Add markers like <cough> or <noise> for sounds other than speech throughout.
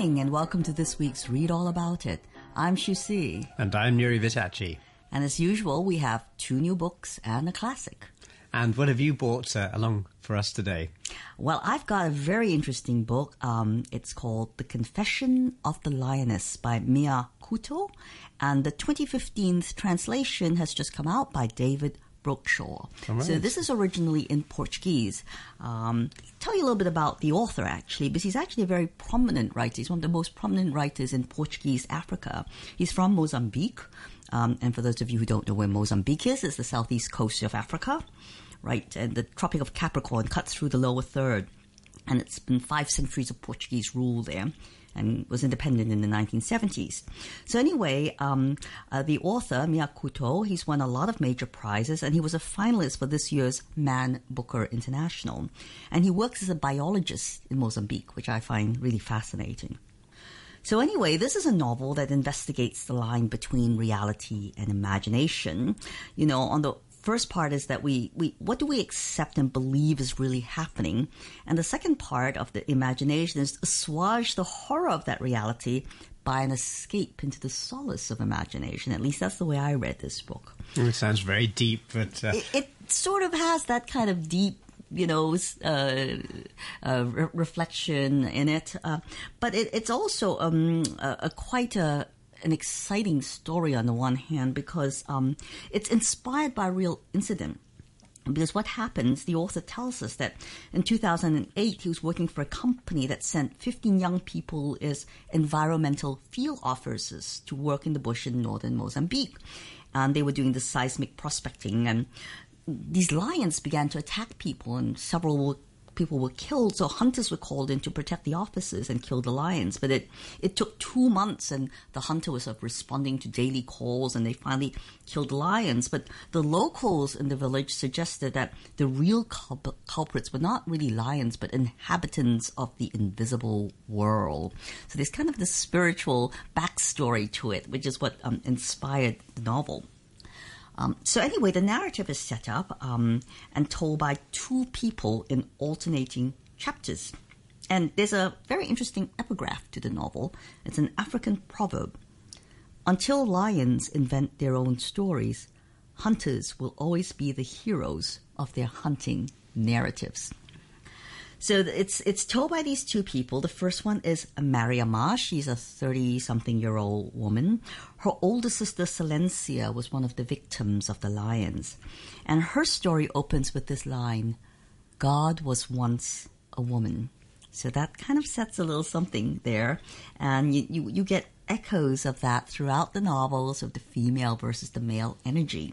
morning and welcome to this week's Read All About It. I'm Xu Xi. And I'm Nury Vittachi. And as usual, we have two new books and a classic. And what have you brought uh, along for us today? Well, I've got a very interesting book. Um, it's called The Confession of the Lioness by Mia Couto. And the 2015 translation has just come out by David Brookshaw. Right. So this is originally in Portuguese. Um, tell you a little bit about the author actually, because he's actually a very prominent writer. He's one of the most prominent writers in Portuguese Africa. He's from Mozambique. Um, and for those of you who don't know where Mozambique is, it's the southeast coast of Africa, right? And the Tropic of Capricorn cuts through the lower third. And it's been five centuries of Portuguese rule there and was independent in the 1970s. So anyway, um, uh, the author Mia Couto, he's won a lot of major prizes, and he was a finalist for this year's Man Booker International. And he works as a biologist in Mozambique, which I find really fascinating. So anyway, this is a novel that investigates the line between reality and imagination. You know, on the first part is that we, we what do we accept and believe is really happening and the second part of the imagination is assuage the horror of that reality by an escape into the solace of imagination at least that's the way i read this book it sounds very deep but uh... it, it, sort of has that kind of deep you know, uh, uh, re- reflection in it. Uh, but it, it's also um, a, a quite a, an exciting story on the one hand because um, it's inspired by a real incident. Because what happens, the author tells us that in 2008 he was working for a company that sent 15 young people as environmental field officers to work in the bush in northern Mozambique. And they were doing the seismic prospecting and these lions began to attack people and several were people were killed. So hunters were called in to protect the officers and kill the lions. But it, it took two months and the hunter was sort of responding to daily calls and they finally killed lions. But the locals in the village suggested that the real culp- culprits were not really lions, but inhabitants of the invisible world. So there's kind of this spiritual backstory to it, which is what um, inspired the novel. Um, so anyway, the narrative is set up um, and told by two people in alternating chapters. And there's a very interesting epigraph to the novel. It's an African proverb. Until lions invent their own stories, hunters will always be the heroes of their hunting narratives. So it's it's told by these two people. The first one is Mariama. She's a thirty-something-year-old woman. Her older sister Silencia was one of the victims of the lions, and her story opens with this line: "God was once a woman." So that kind of sets a little something there, and you you, you get echoes of that throughout the novels of the female versus the male energy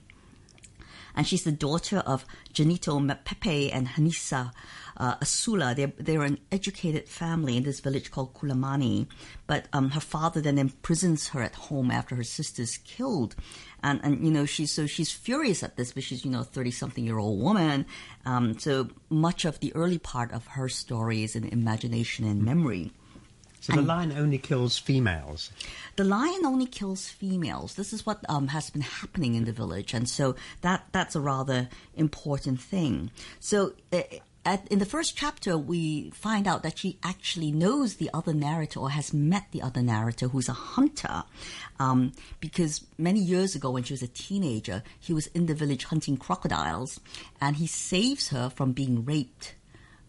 and she's the daughter of Janito Pepe and Hanisa uh, Asula. They're, they're an educated family in this village called Kulamani, but um, her father then imprisons her at home after her sister's killed. And, and you know she's so she's furious at this, but she's you know thirty something year old woman. Um, so much of the early part of her story is in imagination and memory. So the lion only kills females. The lion only kills females. This is what um, has been happening in the village, and so that that's a rather important thing. So. Uh, at, in the first chapter, we find out that she actually knows the other narrator or has met the other narrator who's a hunter. Um, because many years ago, when she was a teenager, he was in the village hunting crocodiles and he saves her from being raped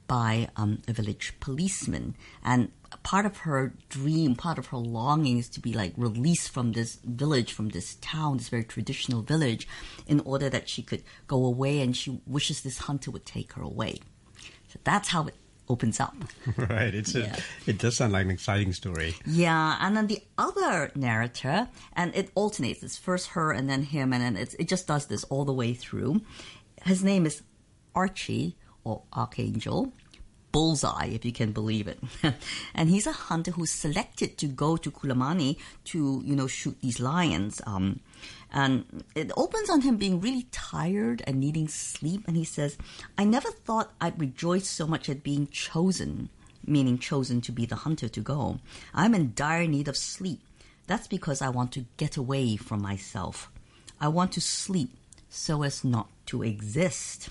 by um, a village policeman. And part of her dream, part of her longing is to be like released from this village, from this town, this very traditional village, in order that she could go away and she wishes this hunter would take her away. So that's how it opens up. <laughs> Right. It's yeah. a, it does sound like an exciting story. Yeah. And then the other narrator, and it alternates. It's first her and then him, and then it just does this all the way through. His name is Archie or Archangel. Bullseye, if you can believe it. <laughs> and he's a hunter who's selected to go to Kulamani to, you know, shoot these lions. Um, and it opens on him being really tired and needing sleep. And he says, I never thought I'd rejoice so much at being chosen, meaning chosen to be the hunter to go. I'm in dire need of sleep. That's because I want to get away from myself. I want to sleep so as not to exist.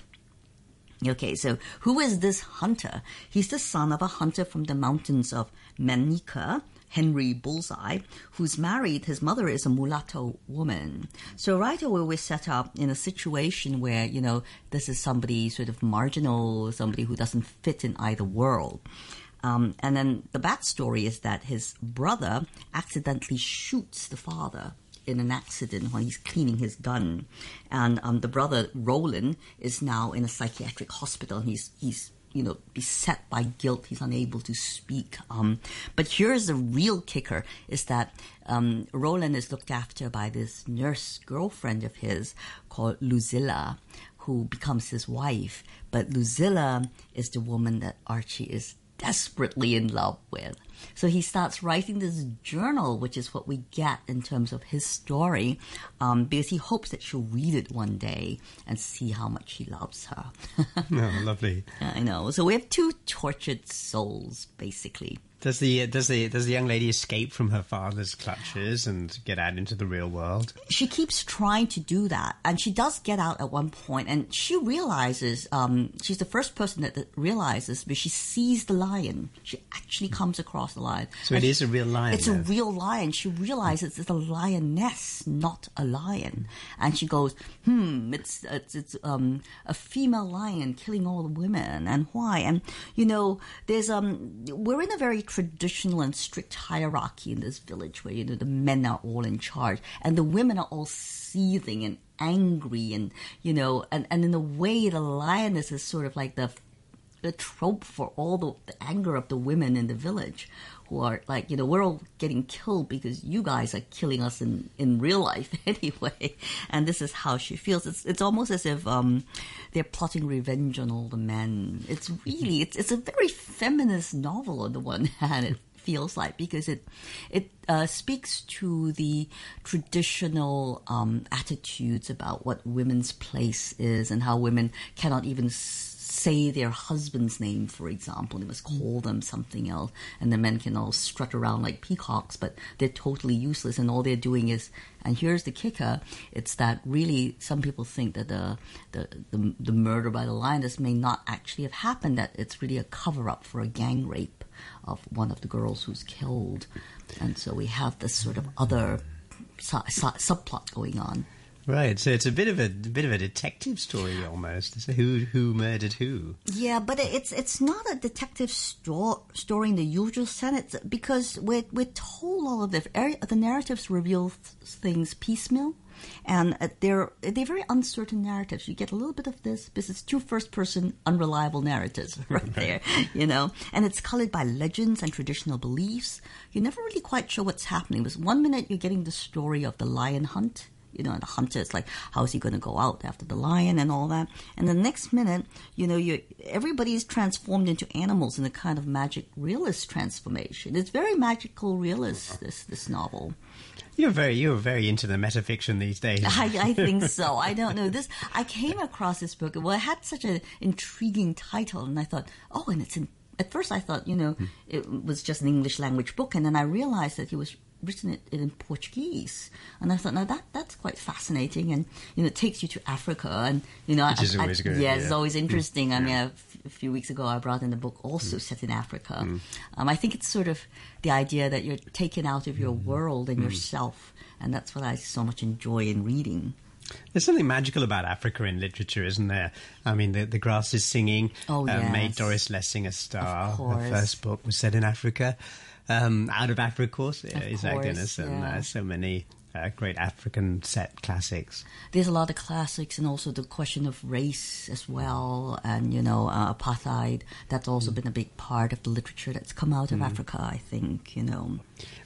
Okay, so who is this hunter? He's the son of a hunter from the mountains of Manica, Henry Bullseye, who's married. His mother is a mulatto woman. So right away we're set up in a situation where, you know, this is somebody sort of marginal, somebody who doesn't fit in either world. Um, and then the backstory is that his brother accidentally shoots the father in an accident when he's cleaning his gun, and um, the brother Roland is now in a psychiatric hospital. He's he's you know beset by guilt. He's unable to speak. Um, but here's the real kicker: is that um, Roland is looked after by this nurse girlfriend of his called Luzilla, who becomes his wife. But Luzilla is the woman that Archie is desperately in love with. So he starts writing this journal, which is what we get in terms of his story, um, because he hopes that she'll read it one day and see how much he loves her. <laughs> oh, lovely. I know. So we have two tortured souls, basically. Does the does the does the young lady escape from her father's clutches and get out into the real world? She keeps trying to do that, and she does get out at one point, and she realizes um, she's the first person that, that, realizes, but she sees the lion. She actually comes across the. So it is a real lion. It's though. a real lion. She realizes it's a lioness, not a lion, and she goes, "Hmm, it's it's, it's um, a female lion killing all the women, and why?" And you know, there's um, we're in a very traditional and strict hierarchy in this village where, you know, the men are all in charge and the women are all seething and angry and, you know, and, and in a way the lioness is sort of like the the trope for all the, the, anger of the women in the village who are like, you know, we're all getting killed because you guys are killing us in, in real life <laughs> anyway. And this is how she feels. It's, it's almost as if, um, they're plotting revenge on all the men. It's really, it's, it's a very feminist novel on the one <laughs> hand. It feels like because it, it, uh, speaks to the traditional, um, attitudes about what women's place is and how women cannot even say their husband's name, for example. They must call them something else. And the men can all strut around like peacocks, but they're totally useless. And all they're doing is, and here's the kicker, it's that really some people think that the, the, the, the murder by the lioness may not actually have happened, that it's really a cover up for a gang rape of one of the girls who's killed. And so we have this sort of other su- su- subplot going on. Right, so it's a bit of a, a bit of a detective story almost. Who who murdered who? Yeah, but it's it's not a detective sto- story in the usual sense because we're we're told all of the the narratives reveal things piecemeal, and uh, they're they're very uncertain narratives. You get a little bit of this because it's two first person unreliable narratives <laughs> right there, you know, and it's colored by legends and traditional beliefs. You're never really quite sure what's happening. Because one minute you're getting the story of the lion hunt you know, and the hunter is like, how is he going to go out after the lion and all that? And the next minute, you know, you everybody's transformed into animals in a kind of magic realist transformation. It's very magical realist. This this novel. You're very you're very into the metafiction these days. <laughs> I, I think <laughs> so. I don't know this. I came across this book. Well, it had such an intriguing title, and I thought, oh, and it's in at first I thought, you know, hmm. it was just an English language book, and then I realized that he was written it in Portuguese, and I thought, now that that's quite fascinating, and you know, it takes you to Africa, and you know, Which I, is always I, good. Yeah, yeah, it's always interesting. I mean, a, f- a few weeks ago, I brought in a book also mm. set in Africa. Mm. Um, I think it's sort of the idea that you're taken out of your mm-hmm. world and mm. yourself, and that's what I so much enjoy in reading. There's something magical about Africa in literature, isn't there? I mean, the, the grass is singing. Oh, uh, Made Doris Lessing a star. Her first book was set in Africa um, out of Africa, of course, of Isaac course, Dennis, and yeah. uh, so many uh, great African set classics. There's a lot of classics, and also the question of race as well, and you know, uh, apartheid. That's also mm. been a big part of the literature that's come out of mm. Africa. I think you know.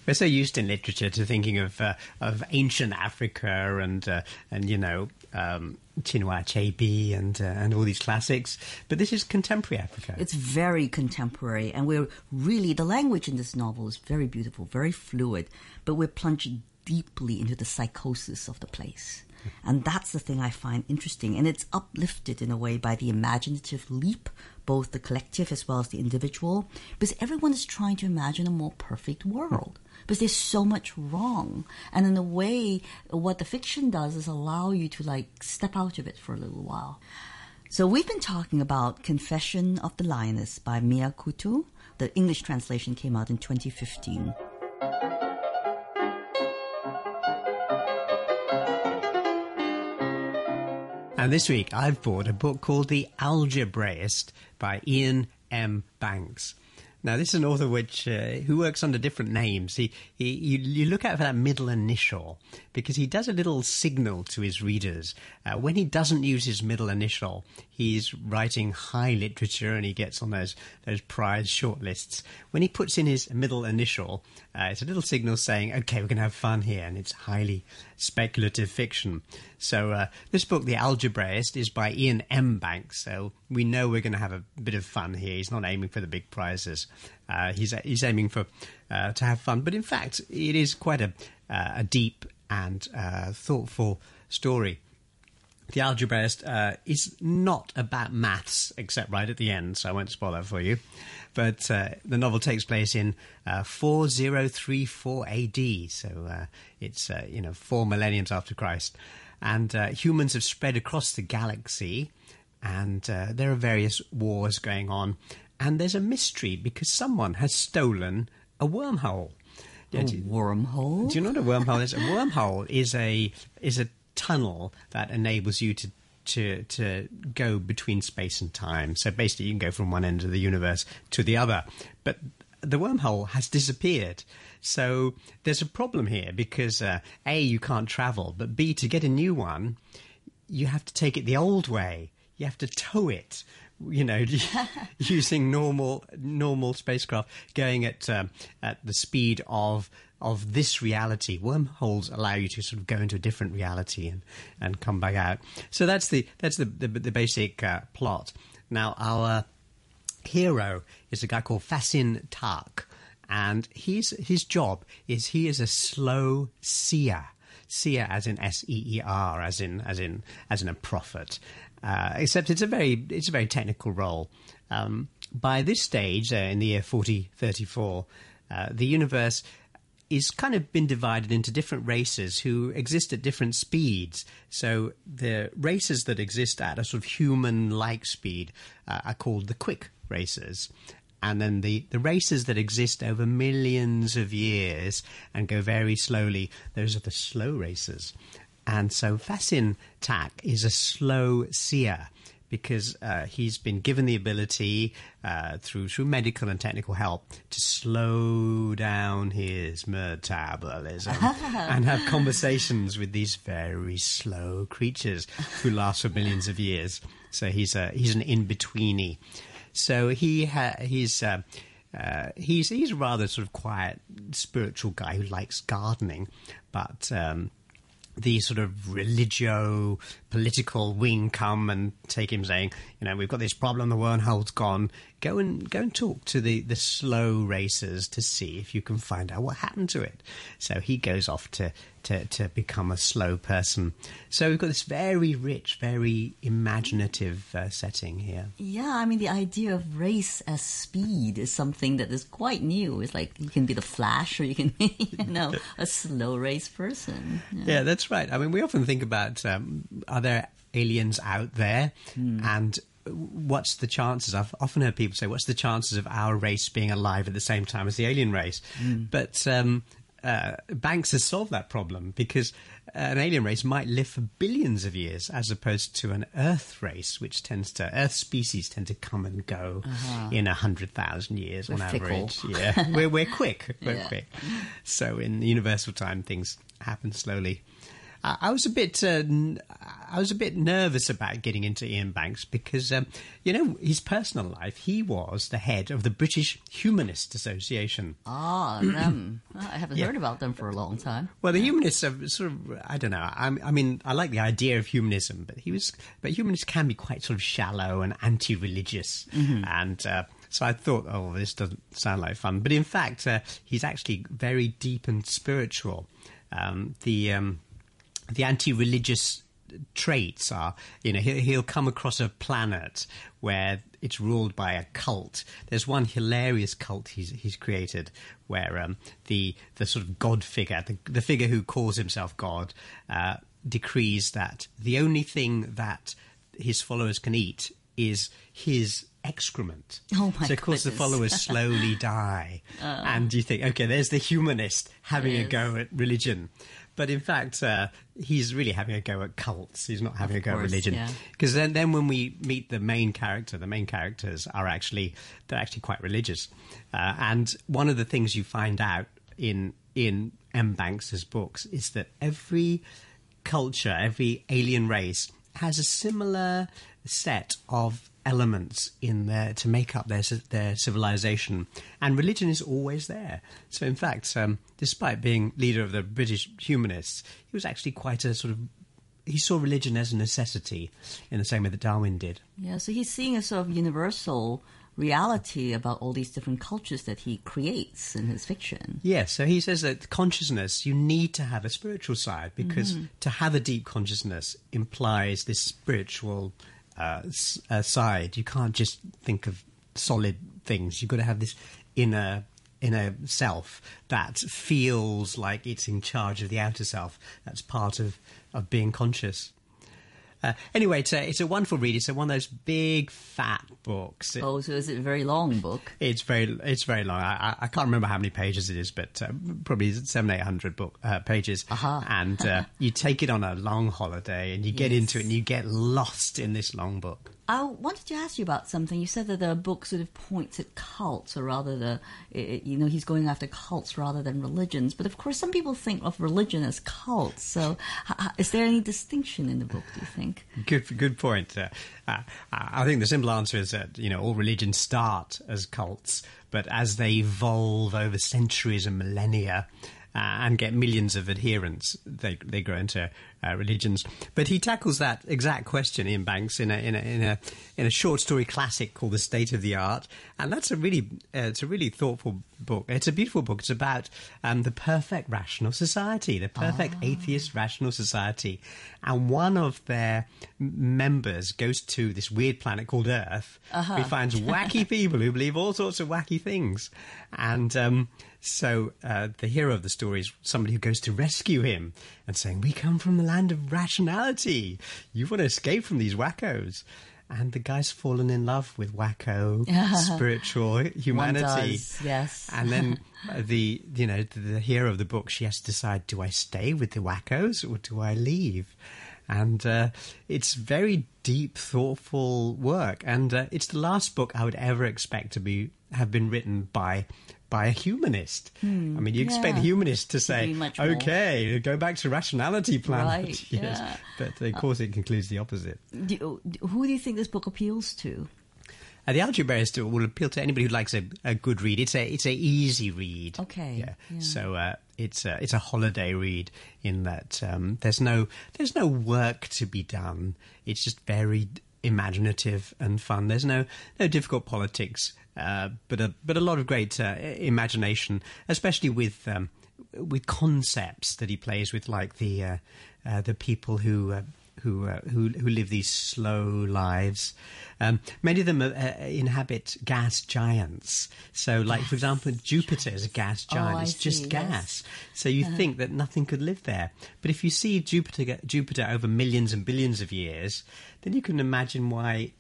We're so used in literature to thinking of uh, of ancient Africa and uh, and you know um, Chinua Achebe and uh, and all these classics, but this is contemporary Africa. It's very contemporary, and we're really the language in this novel is very beautiful, very fluid, but we're plunged deeply into the psychosis of the place. And that's the thing I find interesting. And it's uplifted in a way by the imaginative leap, both the collective as well as the individual, because everyone is trying to imagine a more perfect world. Because there's so much wrong. And in a way, what the fiction does is allow you to like step out of it for a little while. So we've been talking about Confession of the Lioness by Mia Couto. The English translation came out in 2015. And this week I've bought a book called The Algebraist by Iain M. Banks. Now, this is an author which uh, who works under different names. He, he you, you, look out for that middle initial because he does a little signal to his readers. Uh, when he doesn't use his middle initial, he's writing high literature and he gets on those those prize shortlists. When he puts in his middle initial, uh, it's a little signal saying, "Okay, we're going to have fun here," and it's highly speculative fiction. So uh, this book, The Algebraist, is by Iain M. Banks. So we know we're going to have a bit of fun here. He's not aiming for the big prizes. Uh, he's he's aiming for uh, to have fun. But in fact, it is quite a uh, a deep and uh, thoughtful story. The Algebraist uh, is not about maths, except right at the end, so I won't spoil that for you. But uh, the novel takes place in uh, 4034 AD, so it's you know four millenniums after Christ, and humans have spread across the galaxy, and there are various wars going on, and there's a mystery because someone has stolen a wormhole. A wormhole? Do you know what a wormhole is? A wormhole is a is a tunnel that enables you to to to go between space and time. So basically, you can go from one end of the universe to the other. But the wormhole has disappeared. So there's a problem here because uh, a you can't travel, but b to get a new one, you have to take it the old way. You have to tow it you know, <laughs> using normal normal spacecraft going at um, at the speed of of this reality. Wormholes allow you to sort of go into a different reality and, and come back out. So that's the that's the the, the basic uh, plot. Now our hero is a guy called Fassin Taak, and his his job is he is a slow seer. Seer, as in S E E R, as in as in as in a prophet, uh, except it's a very it's a very technical role. Um, by this stage, uh, in the year forty thirty four, uh, the universe is kind of been divided into different races who exist at different speeds. So the races that exist at a sort of human-like speed uh, are called the quick races. And then the, the races that exist over millions of years and go very slowly, those are the slow races. And so Fassin Taak is a slow seer because uh, he's been given the ability uh, through through medical and technical help to slow down his metabolism <laughs> and have conversations with these very slow creatures who last for millions of years. So he's a he's an in betweeny. So he ha- he's. Uh, uh, he's he's a rather sort of quiet spiritual guy who likes gardening, but um, the sort of religio political wing come and take him saying, you know, we've got this problem, the wormhole's gone. Go and go and talk to the, the slow racers to see if you can find out what happened to it. So he goes off to, to, to become a slow person. So we've got this very rich, very imaginative uh, setting here. Yeah, I mean, the idea of race as speed is something that is quite new. It's like you can be the Flash or you can <laughs> be, you know, a slow race person. Yeah, yeah that's right. I mean, we often think about um, there aliens out there? Mm. And what's the chances? I've often heard people say, "What's the chances of our race being alive at the same time as the alien race?" Mm. But um, uh, Banks has solved that problem because an alien race might live for billions of years, as opposed to an Earth race, which tends to Earth species tend to come and go uh-huh. in a hundred thousand years we're on fickle. average. <laughs> Yeah, we're we're quick. We're yeah. quick. So in universal time, things happen slowly. I was a bit, uh, I was a bit nervous about getting into Iain Banks because, um, you know, his personal life, he was the head of the British Humanist Association. Ah, them. <clears throat> I haven't yeah. heard about them for a long time. Well, the yeah. humanists are sort of, I don't know. I, I, mean, I like the idea of humanism, but he was, but humanists can be quite sort of shallow and anti-religious, mm-hmm. and. Uh, so I thought, oh, this doesn't sound like fun. But in fact, uh, he's actually very deep and spiritual. Um, the um, the anti-religious traits are, you know, he'll, he'll, come across a planet where it's ruled by a cult. There's one hilarious cult he's, he's created where um, the the sort of God figure, the, the figure who calls himself God, uh, decrees that the only thing that his followers can eat is his excrement. Oh, my So, of course, the followers <laughs> slowly die. and you think, okay, there's the humanist having a go at religion. But in fact, uh, he's really having a go at cults. He's not having Of a go course, at religion. yeah. Because then, then when we meet the main character, the main characters are actually they're actually quite religious. Uh, and one of the things you find out in in M. Banks's books is that every culture, every alien race has a similar set of elements in there to make up their their civilization, and religion is always there. So, in fact, um, despite being leader of the British humanists, he was actually quite a sort of he saw religion as a necessity in the same way that Darwin did. Yeah, so he's seeing a sort of universal reality about all these different cultures that he creates in his fiction. Yes, so he says that consciousness, you need to have a spiritual side because to have a deep consciousness implies this spiritual uh, s- uh, side. You can't just think of solid things. You've got to have this inner inner self that feels like it's in charge of the outer self. That's part of, of being conscious. Uh, anyway, it's a, it's a wonderful read. It's a, one of those big, fat books. It- Oh, so is it a very long book? it's very it's very long. I, I- can't remember how many pages it is, but uh, probably seven eight hundred book uh, pages. Aha. And uh, you take it on a long holiday, and you get Yes. into it, and you get lost in this long book. I wanted to ask you about something. You said that the book sort of points at cults, or rather, the it, you know he's going after cults rather than religions. But of course, some people think of religion as cults. So, is there any distinction in the book? Do you think? Good, good point. Uh, uh, I think the simple answer is that you know all religions start as cults, but as they evolve over centuries and millennia. Uh, and get millions of adherents. They they grow into uh, religions. But he tackles that exact question, in Banks, in a in a in a in a short story classic called "The State of the Art," and that's a really uh, it's a really thoughtful book. It's a beautiful book. It's about um, the perfect rational society, the perfect atheist rational society, and one of their members goes to this weird planet called Earth. He finds wacky <laughs> people who believe all sorts of wacky things, and um, so uh, the hero of the story is somebody who goes to rescue him and saying, "We come from the land of rationality. You want to escape from these wackos." And the guy's fallen in love with wacko <laughs> spiritual humanity. does, yes. And then uh, the you know the, the hero of the book, she has to decide: do I stay with the wackos or do I leave? And uh, it's very deep, thoughtful work, and uh, it's the last book I would ever expect to be have been written by by a humanist. I mean, you expect Hmm. yeah. the humanist to say, more- "Okay, go back to rationality planet." Right, <laughs> yes, yeah. but of course, it concludes the opposite. Do, who do you think this book appeals to? Uh, the Algebraist will appeal to anybody who likes a, a good read. It's a it's a easy read. Okay, Yeah. yeah. So uh, it's a, it's a holiday read in that um, there's no there's no work to be done. It's just very imaginative and fun. There's no no difficult politics, uh, but a but a lot of great uh, imagination, especially with. Um, with concepts that he plays with, like the uh, uh, the people who uh, who uh, who who live these slow lives. Um, many of them uh, uh, inhabit gas giants. So, like for example, Jupiter is a gas Oh, giant. I it's just gas. So you think that nothing could live there. But if you see Jupiter Jupiter over millions and billions of years, then you can imagine why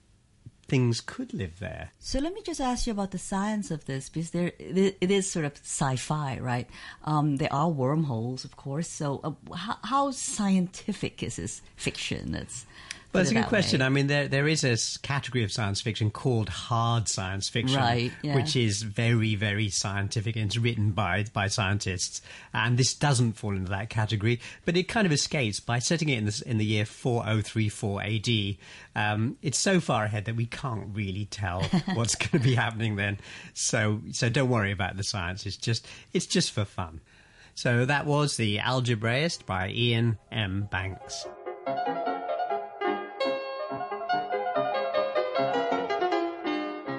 things could live there. So let me just ask you about the science of this, because there it is sort of sci-fi, right? Um, there are wormholes, of course. So uh, how, how scientific is this fiction? That's Well, it's a good question. way? I mean, there there is a category of science fiction called hard science fiction, Right, yeah. which is very very scientific and it's written by by scientists. And this doesn't fall into that category, but it kind of escapes by setting it in the in the year 4034 AD. Um, it's so far ahead that we can't really tell <laughs> what's going to be happening then. So so don't worry about the science. It's just it's just for fun. So that was the Algebraist by Iain M. Banks.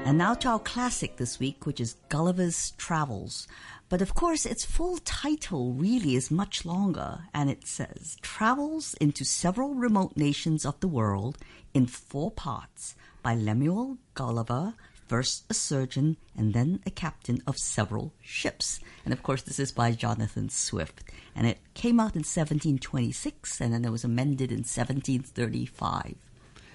And now to our classic this week, which is Gulliver's Travels. But of course, its full title really is much longer, and it says Travels into Several Remote Nations of the World in Four Parts by Lemuel Gulliver, first a surgeon and then a captain of several ships. And of course, this is by Jonathan Swift. And it came out in 1726, and then it was amended in 1735.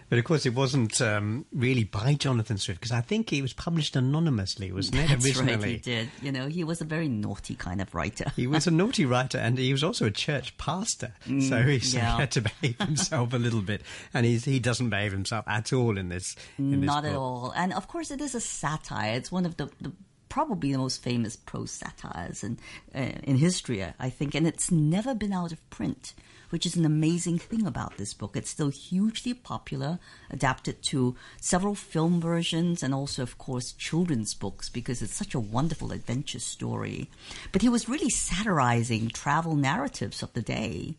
But of course, it wasn't um, really by Jonathan Swift because I think it was published anonymously, wasn't it? That's originally, right, he did. You know, he was a very naughty kind of writer. he was a naughty writer, and he was also a church pastor, so he, so he yeah. had to behave himself a little bit, and he's, he doesn't behave himself at all in this. In this Not at all. And of course, it is a satire. It's one of the, the probably the most famous prose satires in uh, in history, I think. And it's never been out of print, which is an amazing thing about this book. It's still hugely popular, adapted to several film versions, and also, of course, children's books because it's such a wonderful adventure story. But he was really satirizing travel narratives of the day.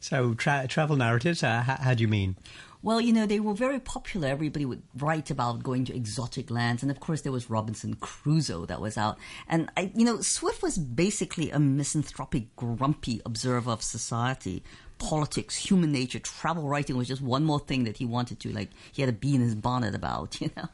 So, tra- travel narratives, uh, how, how do you mean? Well, you know, they were very popular. Everybody would write about going to exotic lands. And of course, there was Robinson Crusoe that was out. And, I, you know, Swift was basically a misanthropic, grumpy observer of society. Politics, human nature, travel writing was just one more thing that he wanted to, like, he had a bee in his bonnet about, <laughs> you know?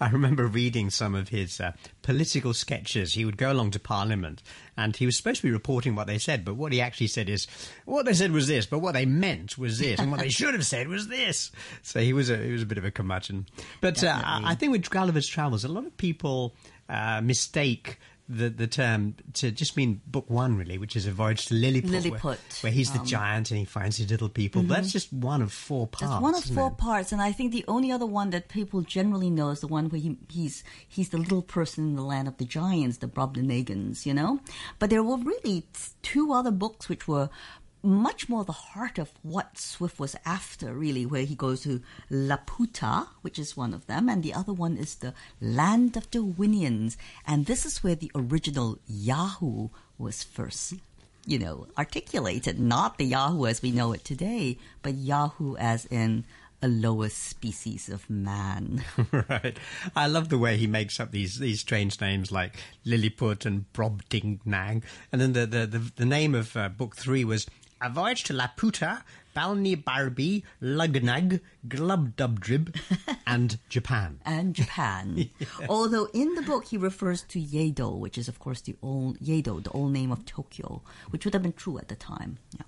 I remember reading some of his uh, political sketches. He would go along to Parliament and he was supposed to be reporting what they said, but what he actually said is, what they said was this, but what they meant was this, and what they <laughs> should have said was this. So he was a, he was a bit of a curmudgeon. But uh, I think with Gulliver's Travels, a lot of people uh, mistake the, the term to just mean book one, really, which is a voyage to Lilliput, Where, Lilliput, where he's the um, giant and he finds his little people. But that's mhm. just one of four parts. That's one of four it? parts, and I think the only other one that people generally know is the one where he, he's he's the little person in the land of the giants, the Brobdingnagians, you know. But there were really two other books which were much more the heart of what Swift was after, really, where he goes to Laputa, which is one of them, and the other one is the Land of the Winians, and this is where the original Yahoo was first you know, articulated, not the Yahoo as we know it today, but Yahoo as in a lower species of man. <laughs> right. I love the way he makes up these these strange names like Lilliput and Brobdingnag. And then the, the, the, the name of uh, book three was A Voyage to Laputa, Balni Barbi, Luggnagg, Glubbdubdrib, <laughs> and Japan. and Japan. <laughs> Although in the book he refers to Yedo, which is of course the old Yedo, the old name of Tokyo, which would have been true at the time. Yeah.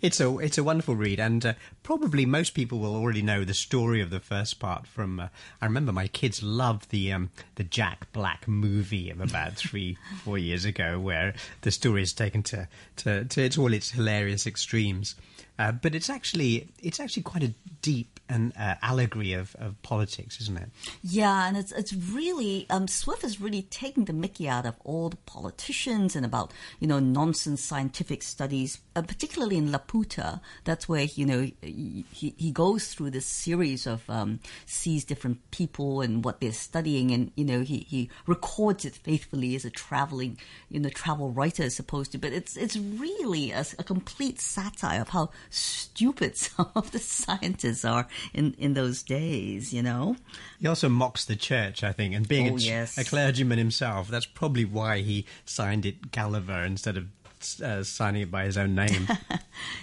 It's a it's a wonderful read, and uh, probably most people will already know the story of the first part. From uh, I remember my kids loved the um, the Jack Black movie of about <laughs> three four years ago, where the story is taken to to, to its all its hilarious extremes. Uh, but it's actually it's actually quite a deep and uh, allegory of, of politics, isn't it? Yeah, and it's it's really um, Swift is really taking the Mickey out of all the politicians and about you know nonsense scientific studies, uh, particularly in Laputa. That's where you know he he goes through this series of um, sees different people and what they're studying, and you know he he records it faithfully as a traveling you know travel writer is supposed to. But it's it's really a, a complete satire of how stupid some of the scientists are in in those days. You know. He also mocks the church, I think, and being Oh, a, yes. a clergyman himself, that's probably why he signed it Gulliver instead of uh, signing it by his own name. <laughs>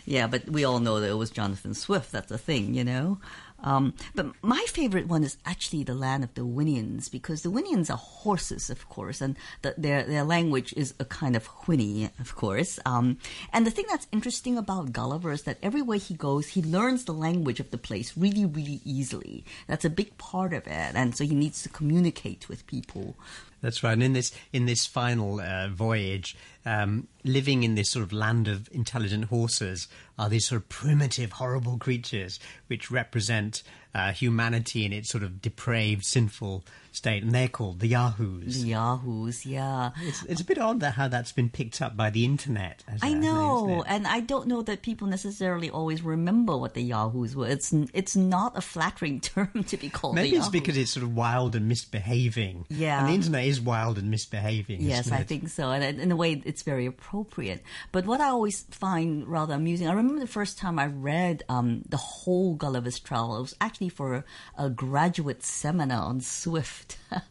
Yeah, but we all know that it was Jonathan Swift. That's the thing, you know. Um, but my favorite one is actually the land of the Winians because the Winians are horses, of course, and the, their their language is a kind of whinny, of course. Um, and the thing that's interesting about Gulliver is that everywhere he goes, he learns the language of the place really, really easily. That's a big part of it, and so he needs to communicate with people. That's right. And in this in this final uh, voyage, um, living in this sort of land of intelligent horses are these sort of primitive, horrible creatures which represent uh, humanity in its sort of depraved, sinful state, and they're called the Yahoos. The Yahoos, yeah. It's, it's a bit odd that how that's been picked up by the internet. As I know, internet. and I don't know that people necessarily always remember what the Yahoos were. It's it's not a flattering <laughs> term to be called. Maybe it's Yahoos. because it's sort of wild and misbehaving. Yeah. And the internet is wild and misbehaving. Yes, I think so, and in a way, it's very appropriate. But what I always find rather amusing, I remember the first time I read um, the whole Gulliver's Travel. It was actually for a, graduate seminar on Swift, <laughs>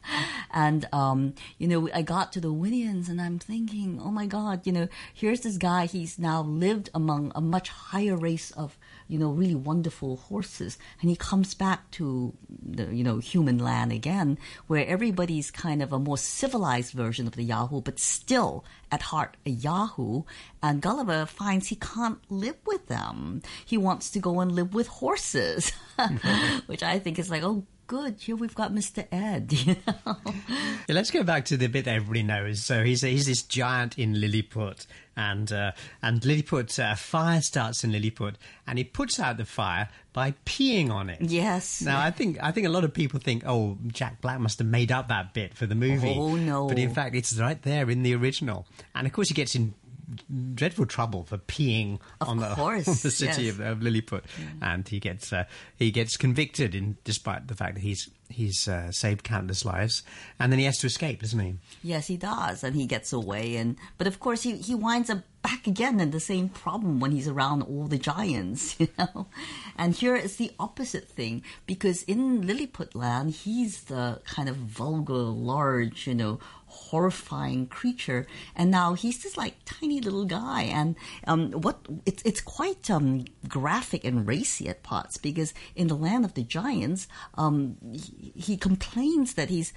and um, you know, I got to the Winians, and I'm thinking, oh my God, you know, here's this guy. He's now lived among a much higher race of you know really wonderful horses, and he comes back to the you know human land again, where everybody's kind of a more civilized version of the Yahoo, but still at heart a Yahoo. And Gulliver finds he can't live with them. He wants to go and live with horses, <laughs> <laughs> which I think is like, oh, good. Here we've got Mr. Ed. <laughs> You know? Yeah, let's go back to the bit that everybody knows. So he's he's this giant in Lilliput, and uh, and Lilliput uh, fire starts in Lilliput, and he puts out the fire by peeing on it. Yes. Now I think I think a lot of people think, oh, Jack Black must have made up that bit for the movie. Oh, no. But in fact, it's right there in the original, and of course he gets in dreadful trouble for peeing on the, <laughs> on the city yes. of, of Lilliput, and he gets uh, he gets convicted, in despite the fact that he's he's uh, saved countless lives, and then he has to escape, doesn't he? Yes, he does, and he gets away. And but of course, he he winds up back again in the same problem when he's around all the giants, <laughs> you know. And here is the opposite thing because in Lilliput land, he's the kind of vulgar, large, you know, horrifying creature, and now he's this like tiny little guy. And um, what it's it's quite um, graphic and racy at parts because in the land of the giants, um, he, he complains that he's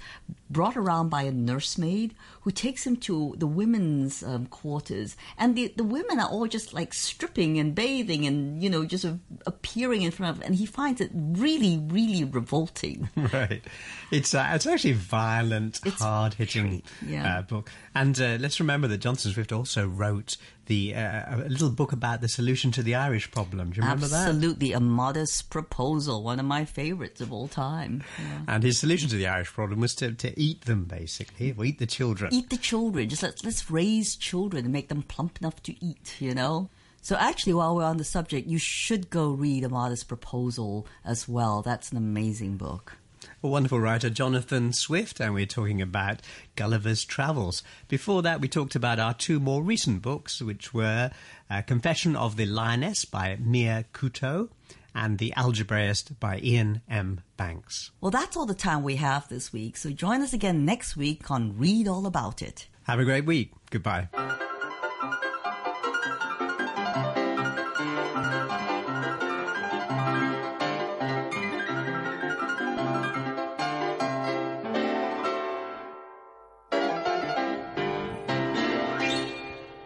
brought around by a nursemaid who takes him to the women's um, quarters, and the the women are all just like stripping and bathing and you know just appearing in front of, and he finds it really really revolting. <laughs> right. It's uh, it's actually violent, It's hard hitting yeah. uh, book. And uh, let's remember that Johnson Swift also wrote the uh, a little book about the solution to the Irish problem. Do you remember that? Absolutely, a modest proposal, one of my favorites of all time. Yeah. And his solution to the Irish problem was to, to eat them, basically, or eat the children. Eat the children. Just let's let's raise children and make them plump enough to eat. You know. So actually, while we're on the subject, you should go read A Modest Proposal as well. That's an amazing book. A wonderful writer, Jonathan Swift, and we're talking about Gulliver's Travels. Before that, we talked about our two more recent books, which were uh, Confession of the Lioness by Mia Couto and The Algebraist by Iain M. Banks. Well, that's all the time we have this week. So join us again next week on Read All About It. Have a great week. Goodbye.